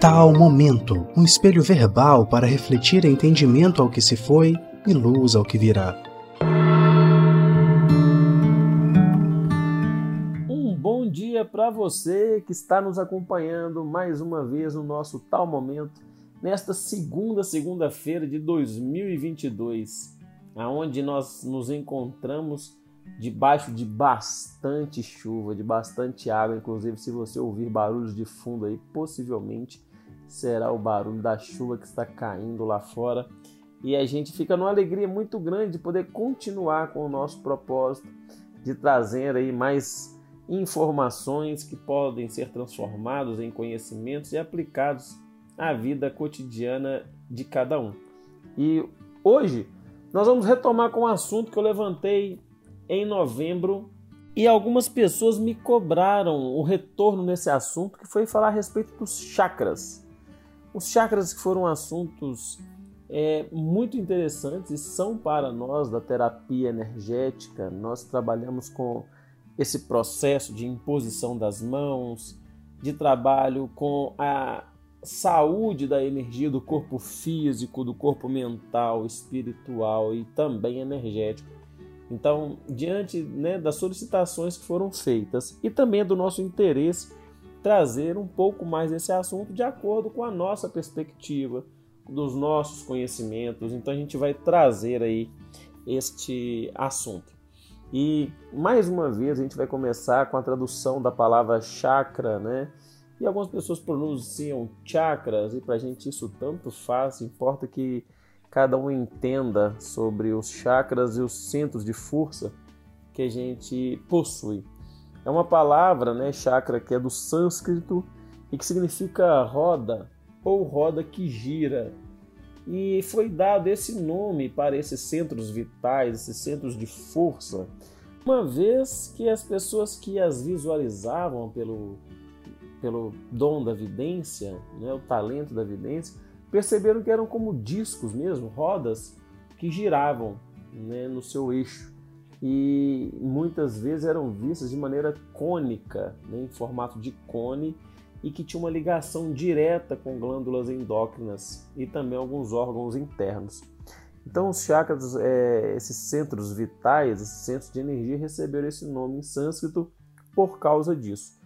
Tal momento, um espelho verbal para refletir entendimento ao que se foi e luz ao que virá. Um bom dia para você que está nos acompanhando mais uma vez no nosso Tal Momento, nesta segunda segunda-feira de 2022, aonde nós nos encontramos debaixo de bastante chuva, de bastante água. Inclusive, se você ouvir barulhos de fundo aí, possivelmente será o barulho da chuva que está caindo lá fora. E a gente fica numa alegria muito grande de poder continuar com o nosso propósito de trazer aí mais informações que podem ser transformados em conhecimentos e aplicados à vida cotidiana de cada um. E hoje nós vamos retomar com um assunto que eu levantei em novembro e algumas pessoas me cobraram o retorno nesse assunto, que foi falar a respeito dos chakras. Os chakras que foram assuntos é, muito interessantes e são para nós da terapia energética. Nós trabalhamos com esse processo de imposição das mãos, de trabalho com a saúde da energia do corpo físico, do corpo mental, espiritual e também energético. Então, diante né, das solicitações que foram feitas e também do nosso interesse, trazer um pouco mais desse assunto de acordo com a nossa perspectiva, dos nossos conhecimentos. Então, a gente vai trazer aí este assunto. E mais uma vez a gente vai começar com a tradução da palavra chakra, né? E algumas pessoas pronunciam chakras, e para a gente isso tanto faz, importa que cada um entenda sobre os chakras e os centros de força que a gente possui. É uma palavra, né, chakra, que é do sânscrito e que significa roda ou roda que gira. E foi dado esse nome para esses centros vitais, esses centros de força, uma vez que as pessoas que as visualizavam pelo, pelo dom da vidência, né, o talento da vidência, perceberam que eram como discos mesmo, rodas que giravam né, no seu eixo e muitas vezes eram vistas de maneira cônica, né, em formato de cone e que tinha uma ligação direta com glândulas endócrinas e também alguns órgãos internos. Então, os chakras, é, esses centros vitais, esses centros de energia, receberam esse nome em sânscrito por causa disso.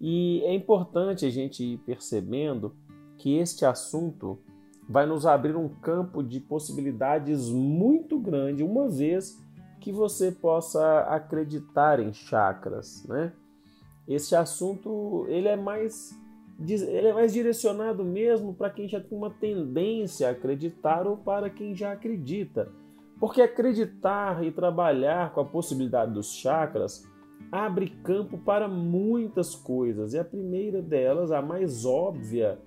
E é importante a gente ir percebendo que este assunto vai nos abrir um campo de possibilidades muito grande, uma vez que você possa acreditar em chakras, né? Esse assunto ele é mais ele é mais direcionado mesmo para quem já tem uma tendência a acreditar ou para quem já acredita. Porque acreditar e trabalhar com a possibilidade dos chakras abre campo para muitas coisas. E a primeira delas, a mais óbvia,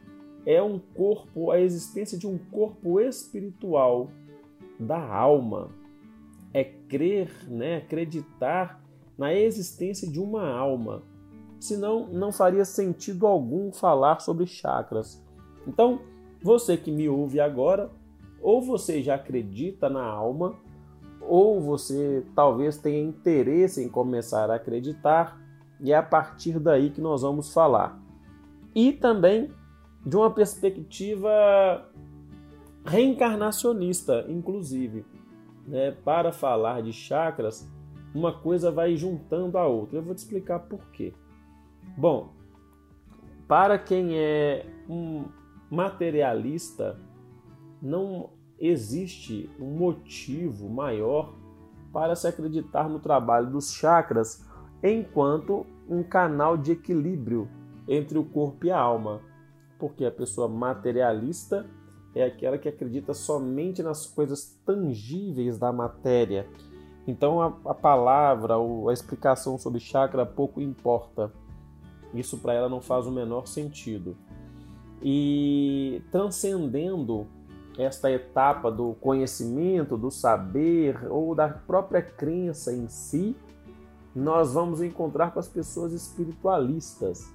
é um corpo, a existência de um corpo espiritual da alma. É crer, né, acreditar na existência de uma alma. Senão, não faria sentido algum falar sobre chakras. Então, você que me ouve agora, ou você já acredita na alma, ou você talvez tenha interesse em começar a acreditar, e é a partir daí que nós vamos falar. E também de uma perspectiva reencarnacionista, inclusive. Né? Para falar de chakras, uma coisa vai juntando a outra. Eu vou te explicar por quê. Bom, para quem é um materialista, não existe um motivo maior para se acreditar no trabalho dos chakras enquanto um canal de equilíbrio entre o corpo e a alma porque a pessoa materialista é aquela que acredita somente nas coisas tangíveis da matéria. Então a, a palavra ou a explicação sobre chakra pouco importa. Isso para ela não faz o menor sentido. E transcendendo esta etapa do conhecimento, do saber ou da própria crença em si, nós vamos encontrar com as pessoas espiritualistas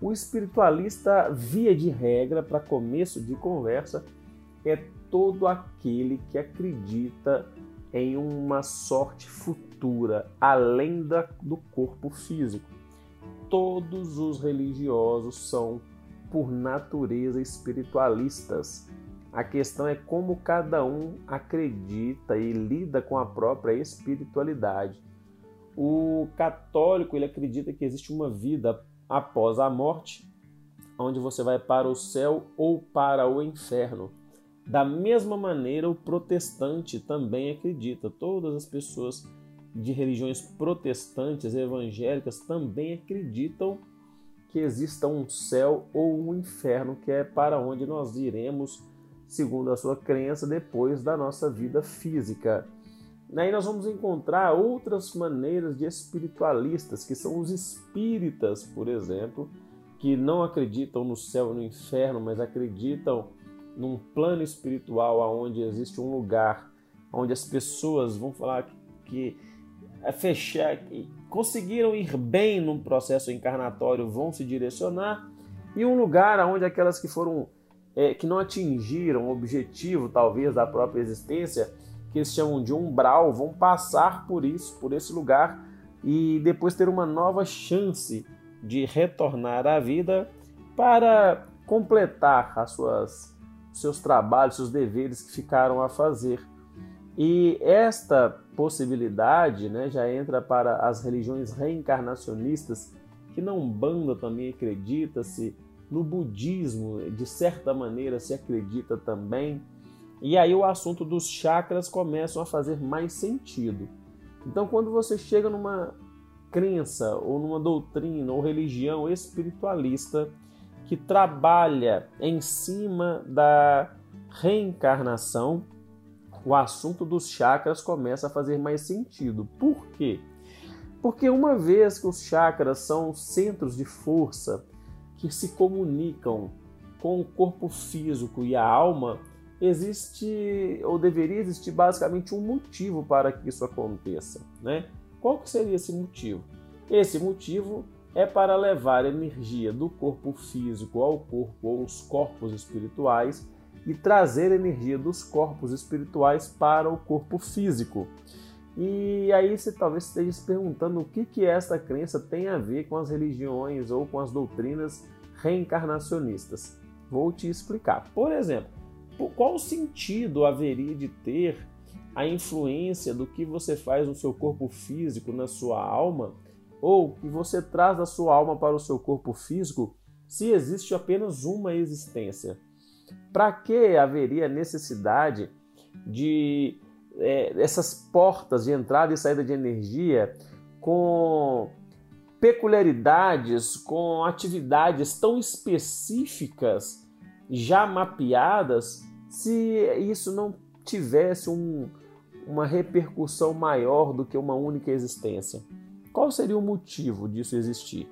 o espiritualista, via de regra, para começo de conversa, é todo aquele que acredita em uma sorte futura além da, do corpo físico. Todos os religiosos são por natureza espiritualistas. A questão é como cada um acredita e lida com a própria espiritualidade. O católico ele acredita que existe uma vida após a morte, onde você vai para o céu ou para o inferno. Da mesma maneira, o protestante também acredita. Todas as pessoas de religiões protestantes evangélicas também acreditam que exista um céu ou um inferno, que é para onde nós iremos, segundo a sua crença, depois da nossa vida física. Aí nós vamos encontrar outras maneiras de espiritualistas, que são os espíritas, por exemplo, que não acreditam no céu e no inferno, mas acreditam num plano espiritual onde existe um lugar onde as pessoas vão falar que é fechar, que conseguiram ir bem num processo encarnatório vão se direcionar e um lugar onde aquelas que foram é, que não atingiram o objetivo talvez da própria existência que eles chamam de umbral, vão passar por isso, por esse lugar e depois ter uma nova chance de retornar à vida para completar as suas seus trabalhos, seus deveres que ficaram a fazer. E esta possibilidade né, já entra para as religiões reencarnacionistas, que não banda também acredita-se, no budismo, de certa maneira, se acredita também. E aí o assunto dos chakras começam a fazer mais sentido. Então, quando você chega numa crença ou numa doutrina ou religião espiritualista que trabalha em cima da reencarnação, o assunto dos chakras começa a fazer mais sentido. Por quê? Porque uma vez que os chakras são centros de força que se comunicam com o corpo físico e a alma, existe ou deveria existir basicamente um motivo para que isso aconteça, né? Qual que seria esse motivo? Esse motivo é para levar energia do corpo físico ao corpo ou os corpos espirituais e trazer energia dos corpos espirituais para o corpo físico. E aí você talvez esteja se perguntando o que, que essa crença tem a ver com as religiões ou com as doutrinas reencarnacionistas. Vou te explicar. Por exemplo, qual sentido haveria de ter a influência do que você faz no seu corpo físico, na sua alma, ou que você traz da sua alma para o seu corpo físico, se existe apenas uma existência? Para que haveria necessidade de é, essas portas de entrada e saída de energia com peculiaridades, com atividades tão específicas já mapeadas se isso não tivesse um, uma repercussão maior do que uma única existência? Qual seria o motivo disso existir?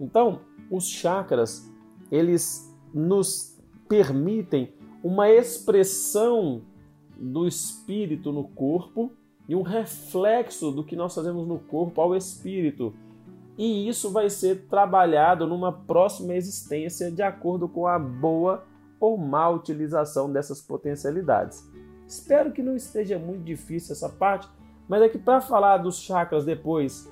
Então, os chakras, eles nos permitem uma expressão do espírito no corpo e um reflexo do que nós fazemos no corpo ao espírito. E isso vai ser trabalhado numa próxima existência de acordo com a boa ou má utilização dessas potencialidades. Espero que não esteja muito difícil essa parte, mas é que para falar dos chakras depois,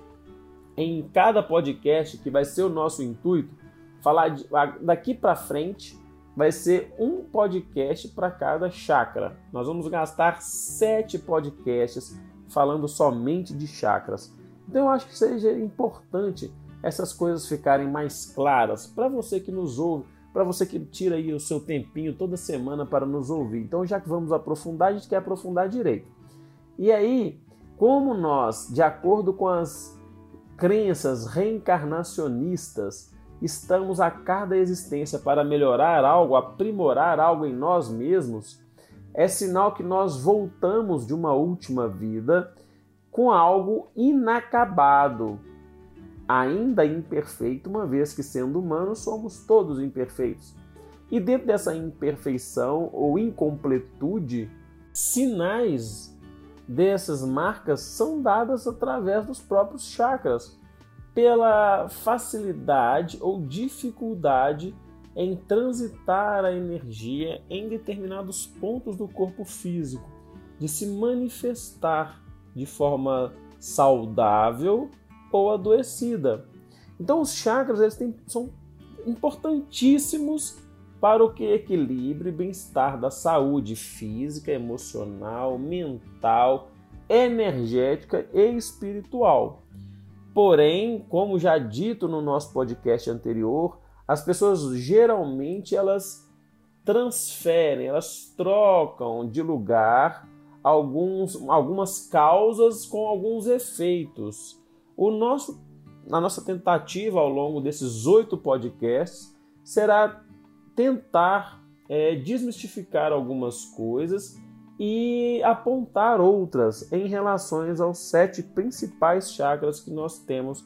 em cada podcast, que vai ser o nosso intuito, falar de, daqui para frente, vai ser um podcast para cada chakra. Nós vamos gastar sete podcasts falando somente de chakras. Então eu acho que seja importante essas coisas ficarem mais claras para você que nos ouve para você que tira aí o seu tempinho toda semana para nos ouvir. Então, já que vamos aprofundar, a gente quer aprofundar direito. E aí, como nós, de acordo com as crenças reencarnacionistas, estamos a cada existência para melhorar algo, aprimorar algo em nós mesmos, é sinal que nós voltamos de uma última vida com algo inacabado, ainda imperfeito, uma vez que, sendo humanos, somos todos imperfeitos. E dentro dessa imperfeição ou incompletude, sinais dessas marcas são dadas através dos próprios chakras, pela facilidade ou dificuldade em transitar a energia em determinados pontos do corpo físico, de se manifestar de forma saudável ou adoecida. Então os chakras eles têm, são importantíssimos para o que equilíbrio e bem-estar da saúde física, emocional, mental, energética e espiritual. Porém, como já dito no nosso podcast anterior, as pessoas geralmente elas transferem, elas trocam de lugar alguns, algumas causas com alguns efeitos. O nosso, a nossa tentativa ao longo desses oito podcasts será tentar é, desmistificar algumas coisas e apontar outras em relação aos sete principais chakras que nós temos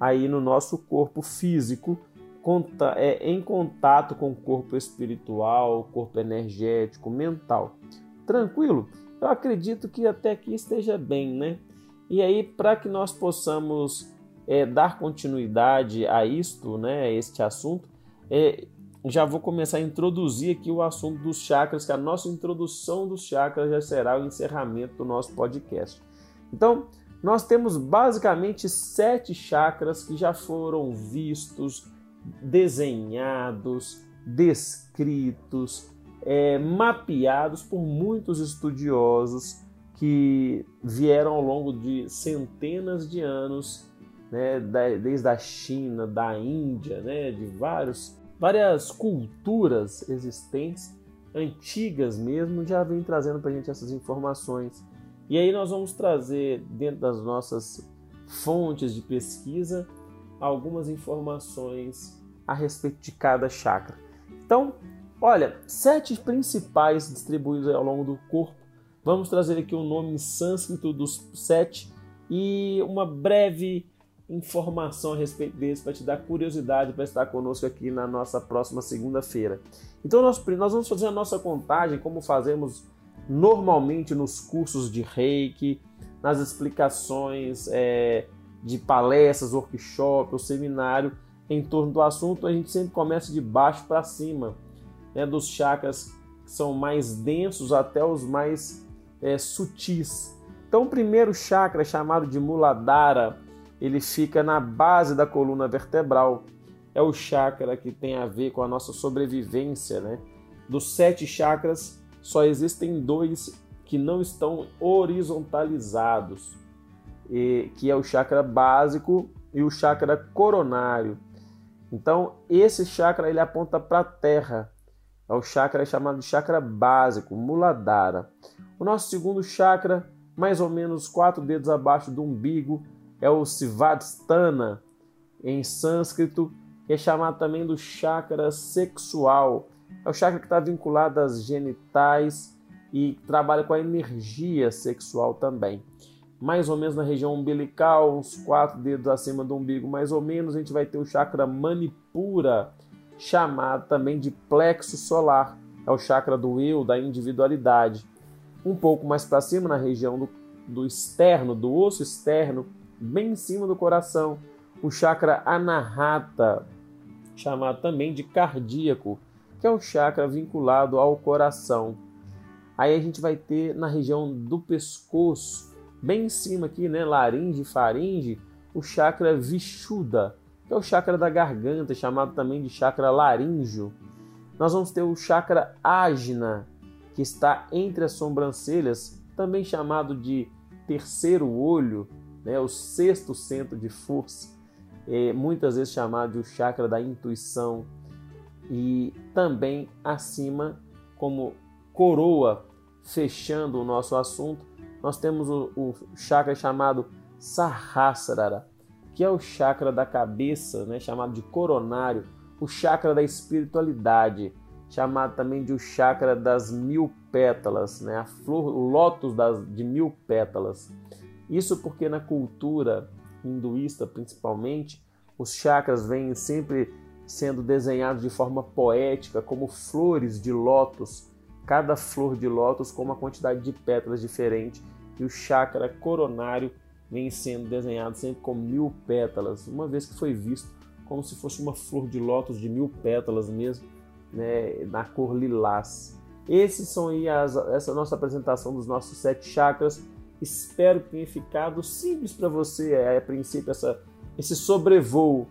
aí no nosso corpo físico, é, em contato com o corpo espiritual, corpo energético, mental. Tranquilo? Eu acredito que até aqui esteja bem, né? E aí, para que nós possamos é, dar continuidade a isto, né, a este assunto, é, já vou começar a introduzir aqui o assunto dos chakras, que a nossa introdução dos chakras já será o encerramento do nosso podcast. Então, nós temos basicamente sete chakras que já foram vistos, desenhados, descritos, é, mapeados por muitos estudiosos que vieram ao longo de centenas de anos, né, desde a China, da Índia, né, de vários várias culturas existentes, antigas mesmo, já vem trazendo para a gente essas informações. E aí nós vamos trazer dentro das nossas fontes de pesquisa algumas informações a respeito de cada chakra. Então, olha, sete principais distribuídos ao longo do corpo. Vamos trazer aqui o nome em sânscrito dos sete e uma breve informação a respeito deles para te dar curiosidade para estar conosco aqui na nossa próxima segunda-feira. Então nós, nós vamos fazer a nossa contagem como fazemos normalmente nos cursos de reiki, nas explicações é, de palestras, workshop ou seminário em torno do assunto, a gente sempre começa de baixo para cima, né, dos chakras que são mais densos até os mais é, sutis. Então o primeiro chakra é chamado de Muladhara, ele fica na base da coluna vertebral. É o chakra que tem a ver com a nossa sobrevivência, né? Dos sete chakras, só existem dois que não estão horizontalizados, e, que é o chakra básico e o chakra coronário. Então, esse chakra ele aponta para a terra. É o chakra chamado de chakra básico, Muladhara. O nosso segundo chakra, mais ou menos quatro dedos abaixo do umbigo, é o Svadhisthana, em sânscrito, que é chamado também do chakra sexual. É o chakra que está vinculado às genitais e trabalha com a energia sexual também. Mais ou menos na região umbilical, uns quatro dedos acima do umbigo, mais ou menos, a gente vai ter o chakra Manipura, chamado também de plexo solar. É o chakra do eu, da individualidade. Um pouco mais para cima, na região do, do externo, do osso externo, bem em cima do coração, o chakra anahata, chamado também de cardíaco, que é o chakra vinculado ao coração. Aí a gente vai ter na região do pescoço, bem em cima aqui, né, laringe, faringe, o chakra vishuddha, que é o chakra da garganta, chamado também de chakra laríngeo. Nós vamos ter o chakra ajna, que está entre as sobrancelhas, também chamado de terceiro olho, né, o sexto centro de força, é muitas vezes chamado de o chakra da intuição, e também acima, como coroa, fechando o nosso assunto, nós temos o, o chakra chamado Sahasrara, que é o chakra da cabeça, né, chamado de coronário, o chakra da espiritualidade, chamado também de o chakra das mil pétalas, né, a flor, o lótus das, de mil pétalas. Isso porque na cultura hinduísta, principalmente, os chakras vêm sempre sendo desenhados de forma poética, como flores de lótus, cada flor de lótus com uma quantidade de pétalas diferente, e o chakra coronário vem sendo desenhado sempre com mil pétalas, uma vez que foi visto como se fosse uma flor de lótus de mil pétalas mesmo, né, na cor lilás. Esses são aí as, essa nossa apresentação dos nossos sete chakras. Espero que tenha ficado simples para você, é, a princípio, essa, esse sobrevoo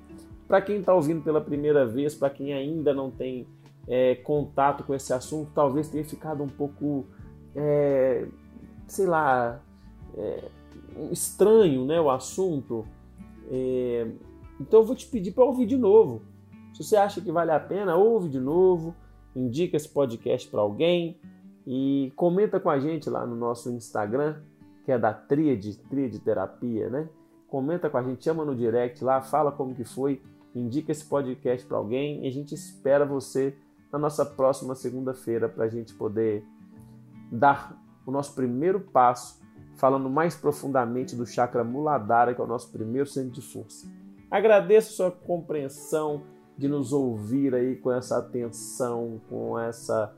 Para quem está ouvindo pela primeira vez, para quem ainda não tem é, contato com esse assunto, talvez tenha ficado um pouco, é, sei lá, é, estranho né, o assunto. É, então eu vou te pedir para ouvir de novo. Se você acha que vale a pena, ouve de novo, indica esse podcast para alguém e comenta com a gente lá no nosso Instagram, que é da Tríade, Tríade Terapia, né? Comenta com a gente, chama no direct lá, fala como que foi, indica esse podcast para alguém e a gente espera você na nossa próxima segunda-feira para a gente poder dar o nosso primeiro passo falando mais profundamente do chakra Muladhara, que é o nosso primeiro centro de força. Agradeço sua compreensão de nos ouvir aí com essa atenção, com essa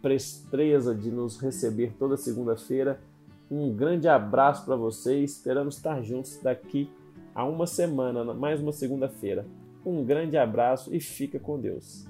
presteza de nos receber toda segunda-feira. Um grande abraço para vocês. Esperamos estar juntos daqui a uma semana, mais uma segunda-feira. Um grande abraço e fica com Deus.